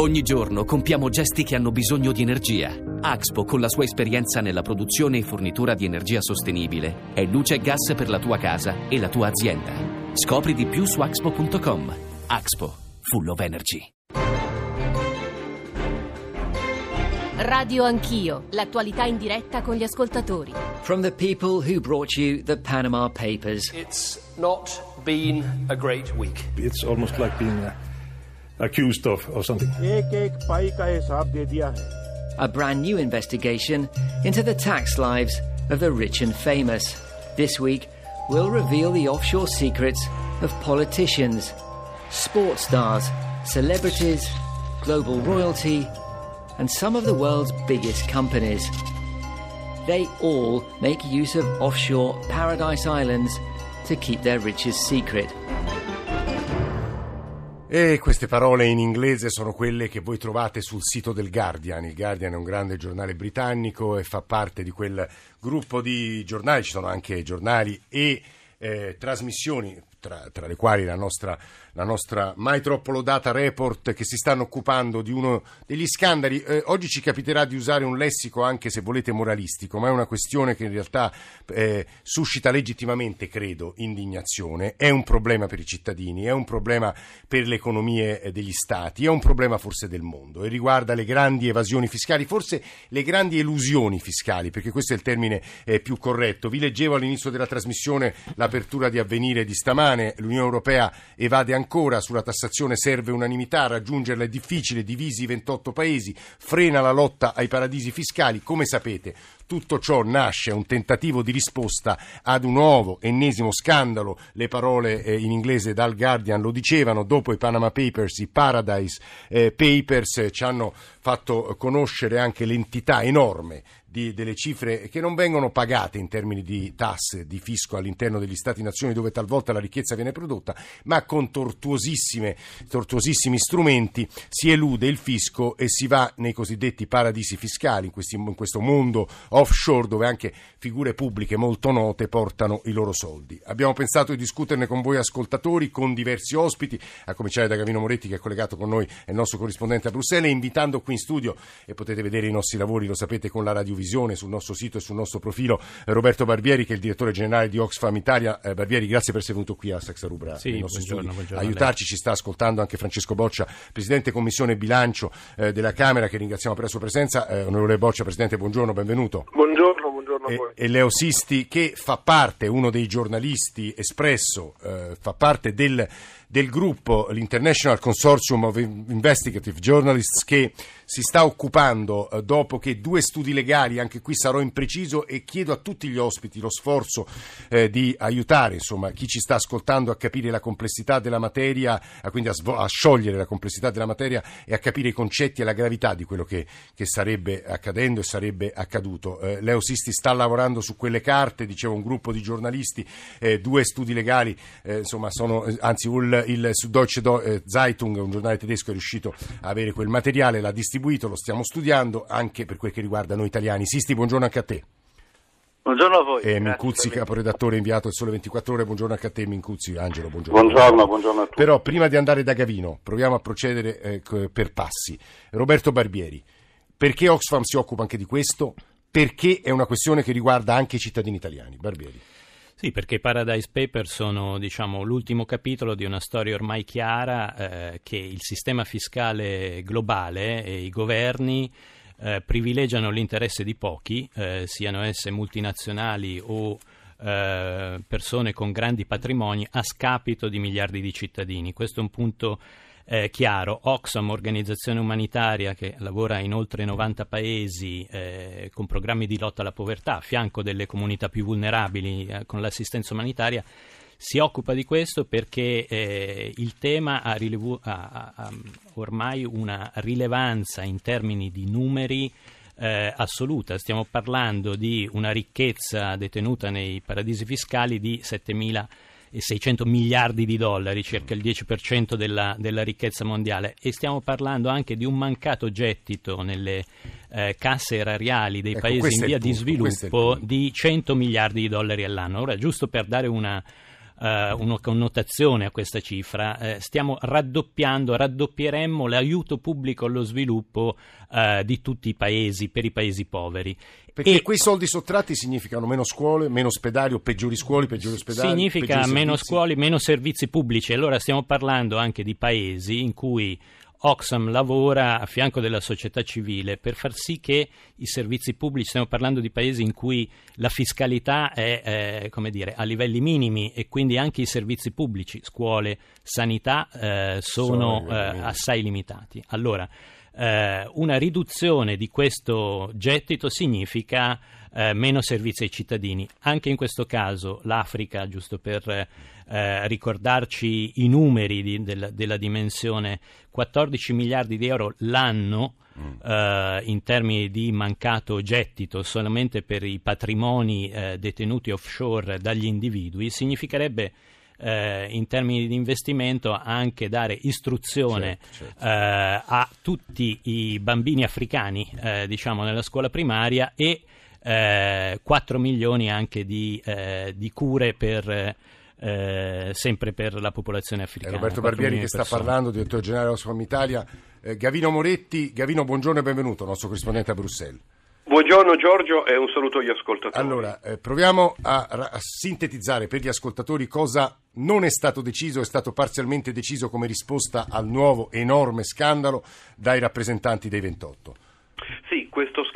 Ogni giorno compiamo gesti che hanno bisogno di energia. Axpo, con la sua esperienza nella produzione e fornitura di energia sostenibile, è luce e gas per la tua casa e la tua azienda. Scopri di più su axpo.com. Axpo, full of energy. Radio Anch'io, l'attualità in diretta con gli ascoltatori. From the people who brought you the Panama Papers. It's not been a great week. It's almost like being uh, accused of, of something. A brand new investigation into the tax lives of the rich and famous. This week, we'll reveal the offshore secrets of politicians, sports stars, celebrities, global royalty, and some of the world's biggest companies. They all make use of offshore paradise islands to keep their riches secret. E queste parole in inglese sono quelle che voi trovate sul sito del Guardian. Il Guardian è un grande giornale britannico e fa parte di quel gruppo di giornali, ci sono anche giornali e eh, trasmissioni, tra, tra le quali la nostra, la nostra mai troppo lodata report che si stanno occupando di uno degli scandali. Eh, oggi ci capiterà di usare un lessico anche se volete moralistico, ma è una questione che in realtà eh, suscita legittimamente, credo, indignazione. È un problema per i cittadini, è un problema per le economie eh, degli stati, è un problema forse del mondo e riguarda le grandi evasioni fiscali, forse le grandi elusioni fiscali, perché questo è il termine eh, più corretto. Vi leggevo all'inizio della trasmissione l'apertura di avvenire di stamane. L'Unione Europea evade ancora sulla tassazione, serve unanimità, raggiungerla è difficile, divisi i 28 paesi, frena la lotta ai paradisi fiscali. Come sapete, tutto ciò nasce, un tentativo di risposta ad un nuovo, ennesimo scandalo. Le parole eh, in inglese dal Guardian lo dicevano, dopo i Panama Papers, i Paradise eh, Papers eh, ci hanno fatto conoscere anche l'entità enorme di, delle cifre che non vengono pagate in termini di tasse, di fisco all'interno degli Stati-nazioni dove talvolta la ricchezza viene prodotta, ma con tortuosissimi strumenti si elude il fisco e si va nei cosiddetti paradisi fiscali, in, questi, in questo mondo offshore dove anche figure pubbliche molto note portano i loro soldi. Abbiamo pensato di discuterne con voi ascoltatori, con diversi ospiti, a cominciare da Gavino Moretti che è collegato con noi, è il nostro corrispondente a Bruxelles, invitando qui in studio, e potete vedere i nostri lavori, lo sapete, con la radiovisione sul nostro sito e sul nostro profilo, Roberto Barbieri che è il direttore generale di Oxfam Italia. Eh, Barbieri, grazie per essere venuto qui a Saxa Rubra, sì, buongiorno, buongiorno aiutarci, ci sta ascoltando anche Francesco Boccia, Presidente Commissione Bilancio eh, della Camera, che ringraziamo per la sua presenza. Eh, onorevole Boccia, Presidente, buongiorno, benvenuto. buongiorno buongiorno a E, voi e Leo Sisti, che fa parte, uno dei giornalisti espresso, eh, fa parte del, del gruppo, l'International Consortium of Investigative Journalists, che si sta occupando eh, dopo che due studi legali, anche qui sarò impreciso e chiedo a tutti gli ospiti lo sforzo eh, di aiutare insomma, chi ci sta ascoltando a capire la complessità della materia, a, quindi a, svo- a sciogliere la complessità della materia e a capire i concetti e la gravità di quello che, che sarebbe accadendo e sarebbe accaduto. Eh, Leo Sisti sta lavorando su quelle carte, dicevo un gruppo di giornalisti, eh, due studi legali, eh, insomma sono, anzi il, il Süddeutsche Zeitung, un giornale tedesco, è riuscito a avere quel materiale, l'ha distribuito, lo stiamo studiando anche per quel che riguarda noi italiani. Sisti, buongiorno anche a te. buongiorno a voi E Grazie Mincuzzi, caporedattore inviato al Sole 24 Ore, buongiorno anche a te Mincuzzi, Angelo, buongiorno. buongiorno buongiorno a tutti Però prima di andare da Gavino, proviamo a procedere eh, per passi. Roberto Barbieri, perché Oxfam si occupa anche di questo? Perché è una questione che riguarda anche i cittadini italiani. Barbieri. Sì, perché i Paradise Papers sono diciamo, l'ultimo capitolo di una storia ormai chiara eh, che il sistema fiscale globale e i governi eh, privilegiano l'interesse di pochi, eh, siano esse multinazionali o eh, persone con grandi patrimoni, a scapito di miliardi di cittadini. Questo è un punto eh, chiaro. Oxfam, organizzazione umanitaria che lavora in oltre 90 paesi eh, con programmi di lotta alla povertà a fianco delle comunità più vulnerabili eh, con l'assistenza umanitaria, si occupa di questo perché eh, il tema ha, rilevu- ha- ha- ormai una rilevanza in termini di numeri eh, assoluta. Stiamo parlando di una ricchezza detenuta nei paradisi fiscali di 7.600 miliardi di dollari, circa il 10% della, della ricchezza mondiale, e stiamo parlando anche di un mancato gettito nelle eh, casse erariali dei Ecco, paesi in via di punto, il sviluppo di 100 miliardi di dollari all'anno. Ora, giusto per dare una eh, una connotazione a questa cifra, eh, stiamo raddoppiando, raddoppieremmo l'aiuto pubblico allo sviluppo eh, di tutti i paesi, per i paesi poveri. Perché E- quei soldi sottratti significano meno scuole, meno ospedali o peggiori scuole, peggiori ospedali. Significa peggiori meno scuole, meno servizi pubblici. Allora stiamo parlando anche di paesi in cui Oxfam lavora a fianco della società civile per far sì che i servizi pubblici, stiamo parlando di paesi in cui la fiscalità è eh, come dire, a livelli minimi e quindi anche i servizi pubblici, scuole, sanità eh, sono Sono eh, assai limitati. Allora, eh, una riduzione di questo gettito significa eh, meno servizi ai cittadini. Anche in questo caso l'Africa, giusto per eh, ricordarci i numeri di- del- della dimensione, 14 miliardi di euro l'anno eh, in termini di mancato gettito solamente per i patrimoni eh, detenuti offshore dagli individui, significherebbe eh, in termini di investimento anche dare istruzione Certo, certo. a tutti i bambini africani, diciamo, nella scuola primaria e eh, 4 milioni anche di, eh, di cure per, eh, sempre per la popolazione È africana. Eh, Roberto 4 Barbieri che sta persone. parlando, direttore generale Oxfam Italia. Eh, Gavino Moretti, Gavino buongiorno e benvenuto, nostro corrispondente a Bruxelles. Buongiorno Giorgio e un saluto agli ascoltatori. Allora, eh, proviamo a, a sintetizzare per gli ascoltatori cosa non è stato deciso, è stato parzialmente deciso come risposta al nuovo enorme scandalo dai rappresentanti dei 28. Sì,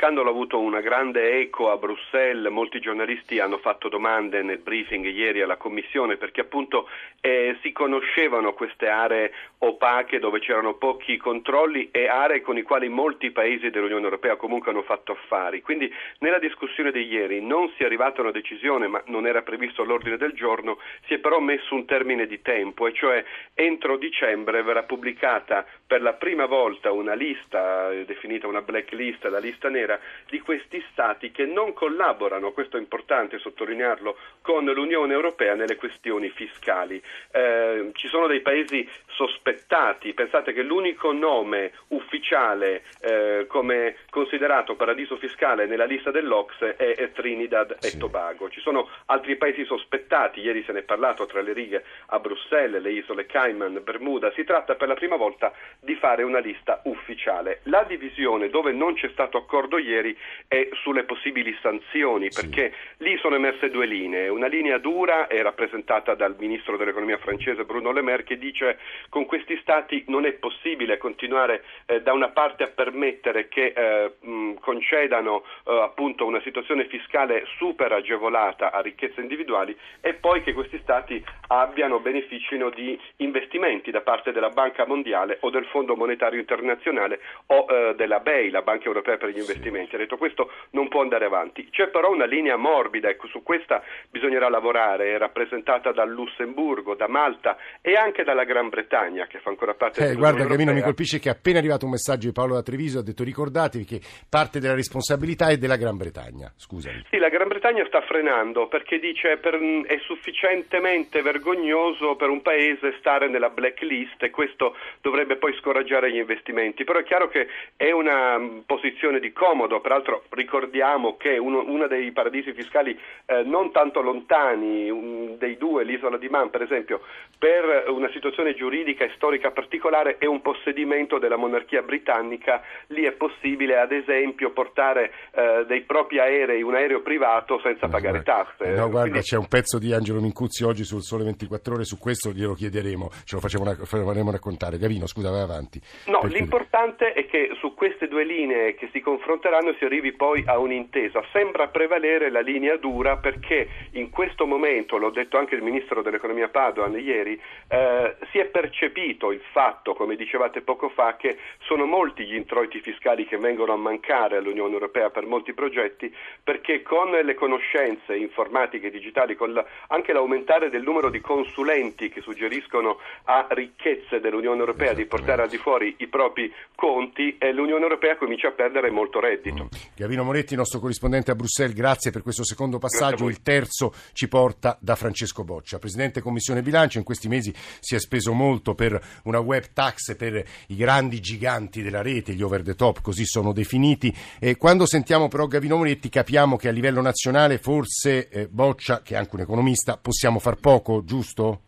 scandalo ha avuto una grande eco a Bruxelles, molti giornalisti hanno fatto domande nel briefing ieri alla Commissione perché appunto eh, si conoscevano queste aree opache dove c'erano pochi controlli e aree con i quali molti paesi dell'Unione Europea comunque hanno fatto affari. Quindi nella discussione di ieri non si è arrivato a una decisione, ma non era previsto all'ordine del giorno, si è però messo un termine di tempo, e cioè entro dicembre verrà pubblicata per la prima volta una lista eh, definita una blacklist, la lista nera di questi stati che non collaborano, questo è importante sottolinearlo, con l'Unione Europea nelle questioni fiscali. Eh, ci sono dei paesi sospettati, pensate che l'unico nome ufficiale eh, come considerato paradiso fiscale nella lista dell'Ox è, è Trinidad Sì. e Tobago. Ci sono altri paesi sospettati, ieri se ne è parlato tra le righe a Bruxelles, le isole Cayman, Bermuda, si tratta per la prima volta di fare una lista ufficiale. La divisione dove non c'è stato accordo ieri è sulle possibili sanzioni, Sì. perché lì sono emerse due linee. Una linea dura è rappresentata dal ministro dell'economia francese Bruno Le Maire che dice con questi stati non è possibile continuare eh, da una parte a permettere che eh, mh, concedano eh, appunto una situazione fiscale super agevolata a ricchezze individuali e poi che questi stati abbiano beneficino di investimenti da parte della Banca Mondiale o del Fondo Monetario Internazionale o eh, della BEI, la Banca Europea per gli Investimenti. Ha detto questo non può andare avanti. C'è però una linea morbida, ecco, su questa bisognerà lavorare, è rappresentata dal Lussemburgo, da Malta e anche dalla Gran Bretagna che fa ancora parte Eh, dell'Unione guarda Gavino, mi colpisce che è appena arrivato un messaggio di Paolo da Treviso, ha detto ricordatevi che parte della responsabilità è della Gran Bretagna. Scusami. Sì, la Gran Bretagna sta frenando perché dice per, è sufficientemente vergognoso per un paese stare nella blacklist e questo dovrebbe poi scoraggiare gli investimenti. Però è chiaro che è una mh, posizione di comodo, peraltro ricordiamo che uno, uno dei paradisi fiscali eh, non tanto lontani, un dei due, l'isola di Man per esempio, per una situazione giuridica e storica particolare è un possedimento della monarchia britannica, lì è possibile ad esempio portare eh, dei propri aerei, un aereo privato senza pagare tasse. No, guarda, Quindi- c'è un pezzo di Angelo Mincuzzi oggi sul Sole 24 Ore, su questo glielo chiederemo, ce lo faremo raccontare. Gavino, scusa, vai avanti. No, l'importante è che su queste due linee che si confronteranno si arrivi poi a un'intesa. Sembra prevalere la linea dura perché in questo momento, l'ho detto anche il ministro dell'economia Padoan ieri, eh, si è percepito il fatto, come dicevate poco fa, che sono molti gli introiti fiscali che vengono a mancare all'Unione Europea per molti progetti perché con le conoscenze informatiche e digitali, con la- anche l'aumentare del numero di consulenti che suggeriscono a ricchezze dell'Unione Europea di portare al di fuori i propri conti, eh, l'Unione Europea comincia a perdere molto reddito. Reddito. Mm. Gavino Moretti, nostro corrispondente a Bruxelles, grazie per questo secondo passaggio. Il terzo ci porta da Francesco Boccia, Presidente Commissione Bilancio. In questi mesi si è speso molto per una web tax per i grandi giganti della rete, gli over the top, così sono definiti. E quando sentiamo però Gavino Moretti capiamo che a livello nazionale forse eh, Boccia, che è anche un economista, possiamo far poco, giusto?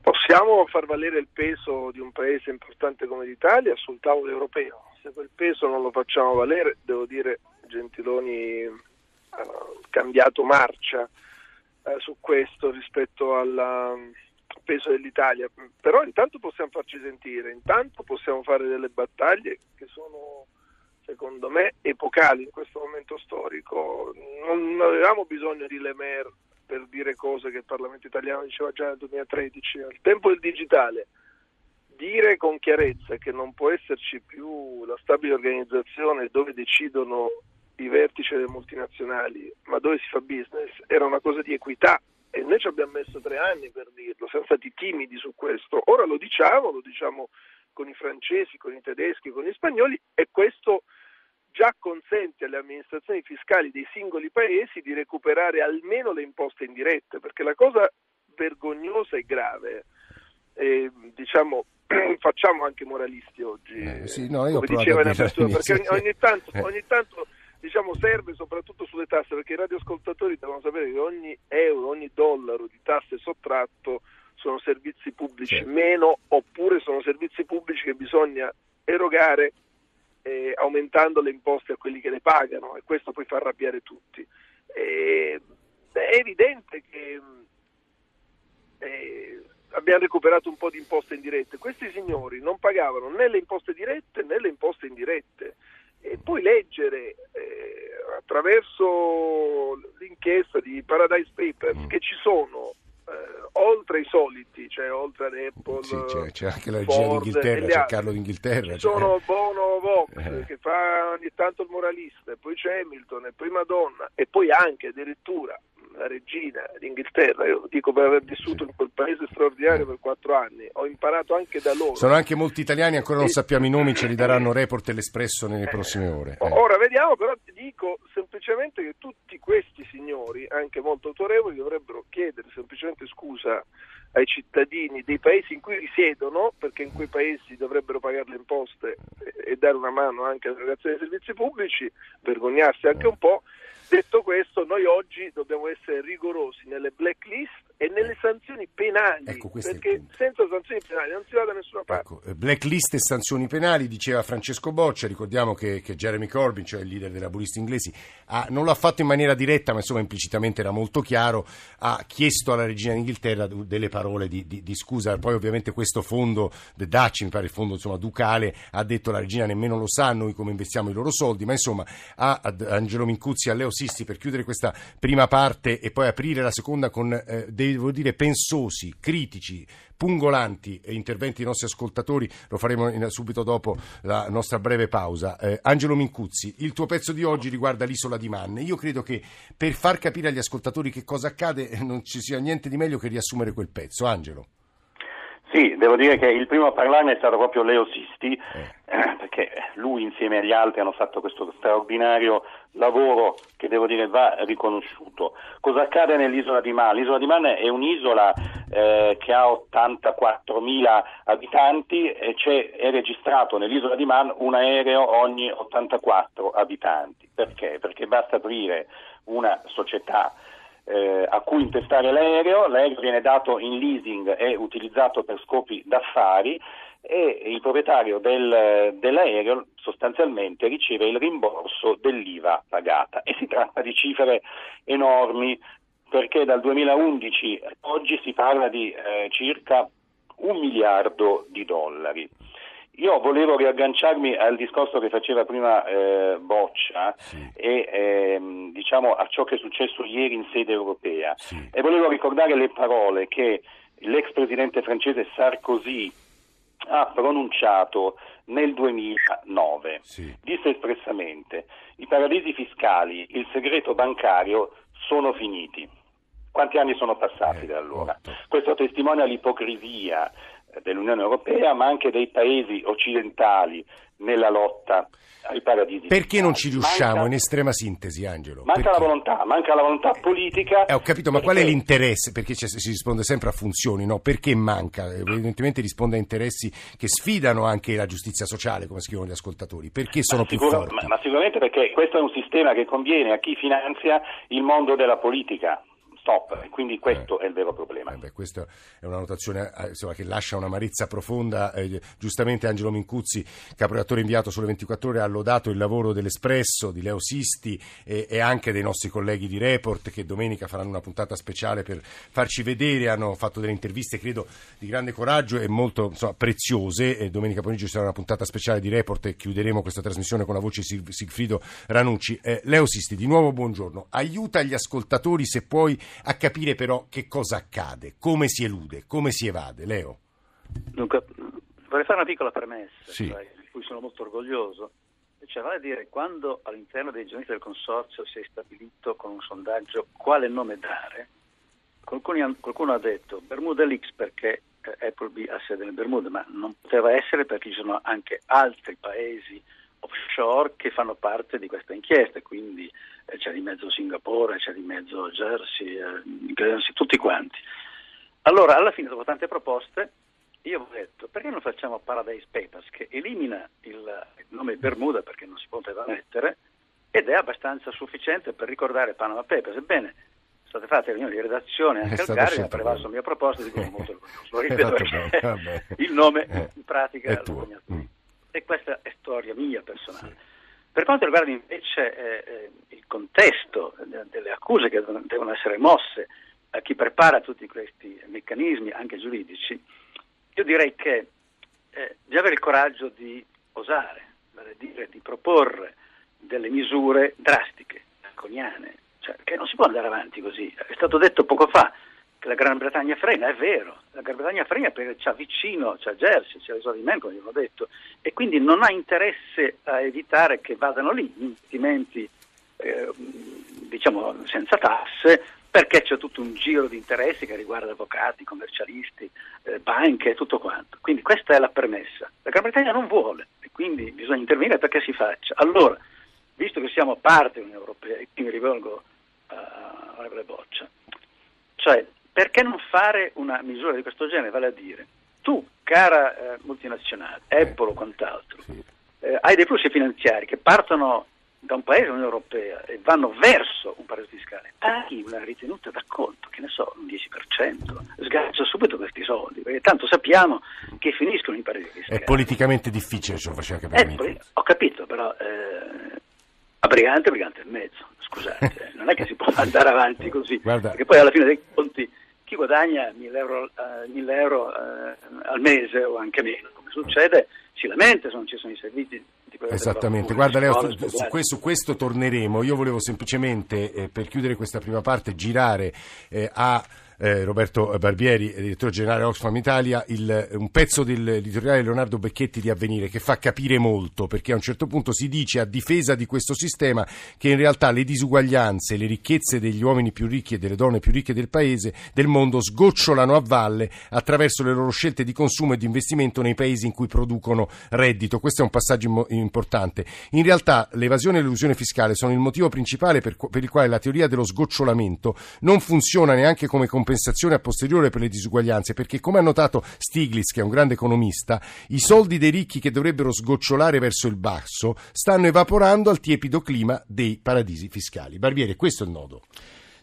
Possiamo far valere il peso di un paese importante come l'Italia sul tavolo europeo. Se quel peso non lo facciamo valere, devo dire, Gentiloni ha cambiato marcia eh, su questo rispetto al peso dell'Italia. Però intanto possiamo farci sentire, intanto possiamo fare delle battaglie che sono secondo me epocali in questo momento storico. Non avevamo bisogno di Le Maire per dire cose che il Parlamento italiano diceva già nel 2013. Al tempo del digitale, dire con chiarezza che non può esserci più la stabile organizzazione dove decidono i vertici delle multinazionali, ma dove si fa business, era una cosa di equità e noi ci abbiamo messo tre anni per dirlo, siamo stati timidi su questo. Ora lo diciamo, lo diciamo con i francesi, con i tedeschi, con gli spagnoli e questo già consente alle amministrazioni fiscali dei singoli paesi di recuperare almeno le imposte indirette, perché la cosa vergognosa e grave, eh, diciamo, facciamo anche moralisti oggi, eh, sì, no, io come diceva in apertura, perché ogni, ogni tanto, eh. ogni tanto diciamo, serve soprattutto sulle tasse, perché i radioascoltatori devono sapere che ogni euro, ogni dollaro di tasse sottratto sono servizi pubblici sì. meno, oppure sono servizi pubblici che bisogna erogare eh, aumentando le imposte a quelli che le pagano e questo poi fa arrabbiare tutti. Eh, è evidente che eh, abbiamo recuperato un po' di imposte indirette. Questi signori non pagavano né le imposte dirette né le imposte indirette. E poi leggere eh, attraverso l'inchiesta di Paradise Papers mm. che ci sono eh, oltre i soliti, cioè oltre ad Apple, sì, c'è, c'è, anche la regia d'Inghilterra, c'è Carlo d'Inghilterra. Ci sono cioè... Bono Vox eh. che fa ogni tanto il moralista, e poi c'è Hamilton, e poi Madonna, e poi anche addirittura la regina d'Inghilterra, io dico per aver vissuto in quel paese straordinario per quattro anni, ho imparato anche da loro. Sono anche molti italiani, ancora non sappiamo i nomi, ce li daranno Report e l'Espresso nelle prossime ore. Eh. Ora vediamo, però ti dico semplicemente che tutti questi signori, anche molto autorevoli, dovrebbero chiedere semplicemente scusa ai cittadini dei paesi in cui risiedono, perché in quei paesi dovrebbero pagare le imposte e, dare una mano anche all'erogazione dei servizi pubblici, vergognarsi anche un po'. Detto questo, noi oggi dobbiamo essere rigorosi nelle blacklist e nelle sanzioni penali, ecco, perché senza sanzioni penali non si va da nessuna parte. Ecco, eh, blacklist e sanzioni penali, diceva Francesco Boccia, ricordiamo che, che Jeremy Corbyn, cioè il leader dei laburisti inglesi, ha, non l'ha fatto in maniera diretta, ma insomma implicitamente era molto chiaro, ha chiesto alla regina d'Inghilterra delle parole di, di, di scusa, poi ovviamente questo fondo, The Dutch, mi pare il fondo insomma, ducale, ha detto la regina nemmeno lo sa noi come investiamo i loro soldi, ma insomma a Angelo Mincuzzi a Leo Sisti per chiudere questa prima parte e poi aprire la seconda con eh, dei devo dire, pensosi, critici, pungolanti interventi dei nostri ascoltatori, lo faremo in, subito dopo la nostra breve pausa. Eh, Angelo Mincuzzi, il tuo pezzo di oggi riguarda l'isola di Man. Io credo che per far capire agli ascoltatori che cosa accade non ci sia niente di meglio che riassumere quel pezzo. Angelo. Sì, devo dire che il primo a parlarne è stato proprio Leo Sisti, eh. perché lui insieme agli altri hanno fatto questo straordinario lavoro che devo dire va riconosciuto. Cosa accade nell'isola di Man? L'isola di Man è un'isola eh, che ha 84.000 abitanti e è registrato nell'isola di Man un aereo ogni 84 abitanti. Perché? Perché basta aprire una società eh, a cui intestare l'aereo, l'aereo viene dato in leasing e utilizzato per scopi d'affari e il proprietario del, dell'aereo sostanzialmente riceve il rimborso dell'IVA pagata e si tratta di cifre enormi perché dal 2011 oggi si parla di eh, circa un miliardo di dollari. Io volevo riagganciarmi al discorso che faceva prima eh, Boccia sì. e ehm, diciamo a ciò che è successo ieri in sede europea sì. e volevo ricordare le parole che l'ex presidente francese Sarkozy ha pronunciato nel 2009. Sì. Disse espressamente i paradisi fiscali, il segreto bancario sono finiti. Quanti anni sono passati eh, da allora? Otto. Questo testimonia l'ipocrisia dell'Unione Europea, ma anche dei paesi occidentali nella lotta ai paradisi. Perché non ci riusciamo manca, in estrema sintesi, Angelo? Manca Perché? la volontà, manca la volontà politica. Eh, ho capito, ma qual è l'interesse? Perché ci- si risponde sempre a funzioni, no? Perché manca? Evidentemente risponde a interessi che sfidano anche la giustizia sociale, come scrivono gli ascoltatori. Perché sono Ma più forti? ma, ma sicuramente perché questo è un sistema che conviene a chi finanzia il mondo della politica. Stop, quindi questo è il vero problema. Eh beh, questa è una notazione eh, insomma, che lascia un'amarezza profonda. Eh, giustamente Angelo Mincuzzi, caporedattore inviato sulle 24 ore, ha lodato il lavoro dell'Espresso, di Leo Sisti e, e anche dei nostri colleghi di Report che domenica faranno una puntata speciale per farci vedere. Hanno fatto delle interviste, credo, di grande coraggio e molto insomma, preziose. E domenica pomeriggio ci sarà una puntata speciale di Report e chiuderemo questa trasmissione con la voce di Sig- Sigfrido Ranucci. Eh, Leo Sisti, di nuovo buongiorno. Aiuta gli ascoltatori, se puoi, a capire però che cosa accade, come si elude, come si evade. Leo. Dunque, vorrei fare una piccola premessa, Sì. cioè, di cui sono molto orgoglioso. Cioè, vale a dire, quando all'interno dei giornalisti del consorzio si è stabilito con un sondaggio quale nome dare, qualcuno, qualcuno ha detto Bermuda Leaks perché eh, Appleby ha sede nel Bermuda, ma non poteva essere perché ci sono anche altri paesi offshore che fanno parte di questa inchiesta, quindi eh, c'è di mezzo Singapore, c'è di mezzo Jersey, eh, Guernsey, tutti quanti. Allora, alla fine, dopo tante proposte, io ho detto, perché non facciamo Paradise Papers, che elimina il, nome Bermuda perché non si poteva mettere, ed è abbastanza sufficiente per ricordare Panama Papers. Ebbene, state fatte riunioni di redazione anche È al Cagliari, ha prevalso la mia proposta, dico molto orgoglioso. Lo ripeto perché il nome Eh, in pratica è lo tuo. cognato. E questa è storia mia personale. Per quanto riguarda invece eh, eh, il contesto de- delle accuse che devono- essere mosse a chi prepara tutti questi meccanismi, anche giuridici, io direi che eh, bisogna avere il coraggio di osare, vale dire di proporre delle misure drastiche, draconiane, cioè che non si può andare avanti così. È stato detto poco fa che la Gran Bretagna frena, è vero, la Gran Bretagna frena perché c'ha vicino, c'ha Jersey, c'è l'isola di Man, come abbiamo detto, e quindi non ha interesse a evitare che vadano lì gli investimenti, eh, diciamo, senza tasse, perché c'è tutto un giro di interessi che riguarda avvocati, commercialisti, eh, banche e tutto quanto. Quindi questa è la premessa. La Gran Bretagna non vuole e quindi bisogna intervenire perché si faccia. Allora, visto che siamo parte dell'Unione Europea, e qui mi rivolgo a onorevole Boccia, cioè perché non fare una misura di questo genere? Vale a dire, tu, cara eh, multinazionale, Apple o quant'altro, eh, hai dei flussi finanziari che partono da un paese dell'Unione Europea e vanno verso un paradiso fiscale, paghi una ritenuta d'acconto, che ne so, un 10%, sgancia subito questi soldi, perché tanto sappiamo che finiscono in paradisi fiscali. È politicamente difficile, lo faceva capire. Eh, ho capito, però eh, a brigante, brigante e mezzo, scusate, eh, non è che si può andare avanti così, Guarda- perché poi alla fine dei conti chi guadagna 1000 euro, eh, 1000 euro, eh, al mese o anche meno, come succede, si lamenta se non ci sono i servizi Esattamente, guarda Leo, su, su scusate. que- su questo torneremo. Io volevo semplicemente, eh, per chiudere questa prima parte, girare eh, a eh, Roberto Barbieri, direttore generale Oxfam Italia, il- un pezzo dell'editoriale Leonardo Becchetti di Avvenire che fa capire molto, perché a un certo punto si dice a difesa di questo sistema che in realtà le disuguaglianze, le ricchezze degli uomini più ricchi e delle donne più ricche del paese, del mondo, sgocciolano a valle attraverso le loro scelte di consumo e di investimento nei paesi in cui producono reddito. Questo è un passaggio importante. In realtà l'evasione e l'illusione fiscale sono il motivo principale per, per il quale la teoria dello sgocciolamento non funziona neanche come compensazione a posteriore per le disuguaglianze, perché come ha notato Stiglitz, che è un grande economista, i soldi dei ricchi che dovrebbero sgocciolare verso il basso stanno evaporando al tiepido clima dei paradisi fiscali. Barbiere, questo è il nodo.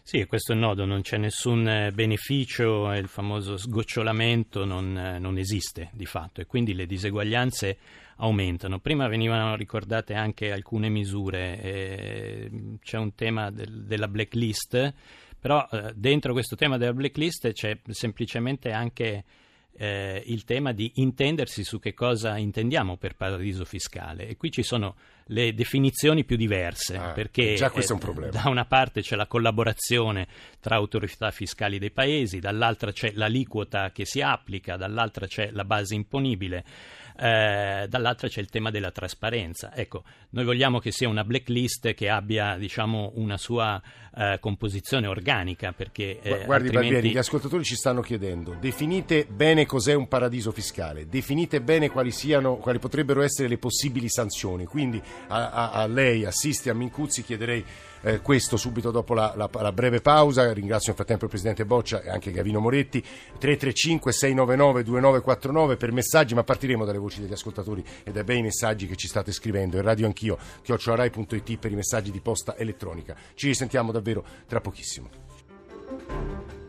Sì, questo è il nodo, non c'è nessun eh, beneficio il famoso sgocciolamento non, eh, non esiste di fatto e quindi le diseguaglianze aumentano. Prima venivano ricordate anche alcune misure, eh, c'è un tema del- della blacklist, però eh, dentro questo tema della blacklist c'è semplicemente anche eh, il tema di intendersi su che cosa intendiamo per paradiso fiscale. E qui ci sono le definizioni più diverse Ah, perché già questo è un eh, problema. da una parte c'è la collaborazione tra autorità fiscali dei paesi, dall'altra c'è l'aliquota che si applica, dall'altra c'è la base imponibile. eh, dall'altra c'è il tema della trasparenza. Ecco, noi vogliamo che sia una blacklist che abbia diciamo, una sua eh, composizione organica perché eh, Guardi altrimenti... Barbieri, gli ascoltatori ci stanno chiedendo definite bene cos'è un paradiso fiscale, definite bene quali, siano, quali potrebbero essere le possibili sanzioni, quindi a, a, a lei, a Sisti, a Mincuzzi chiederei eh, questo subito dopo la, la, la, breve pausa. Ringrazio nel frattempo il Presidente Boccia e anche Gavino Moretti. 335 699 2949 per messaggi, ma partiremo dalle voci degli ascoltatori e dai bei messaggi che ci state scrivendo. In radio anch'io, chiocciolarai.it per i messaggi di posta elettronica. Ci risentiamo davvero tra pochissimo.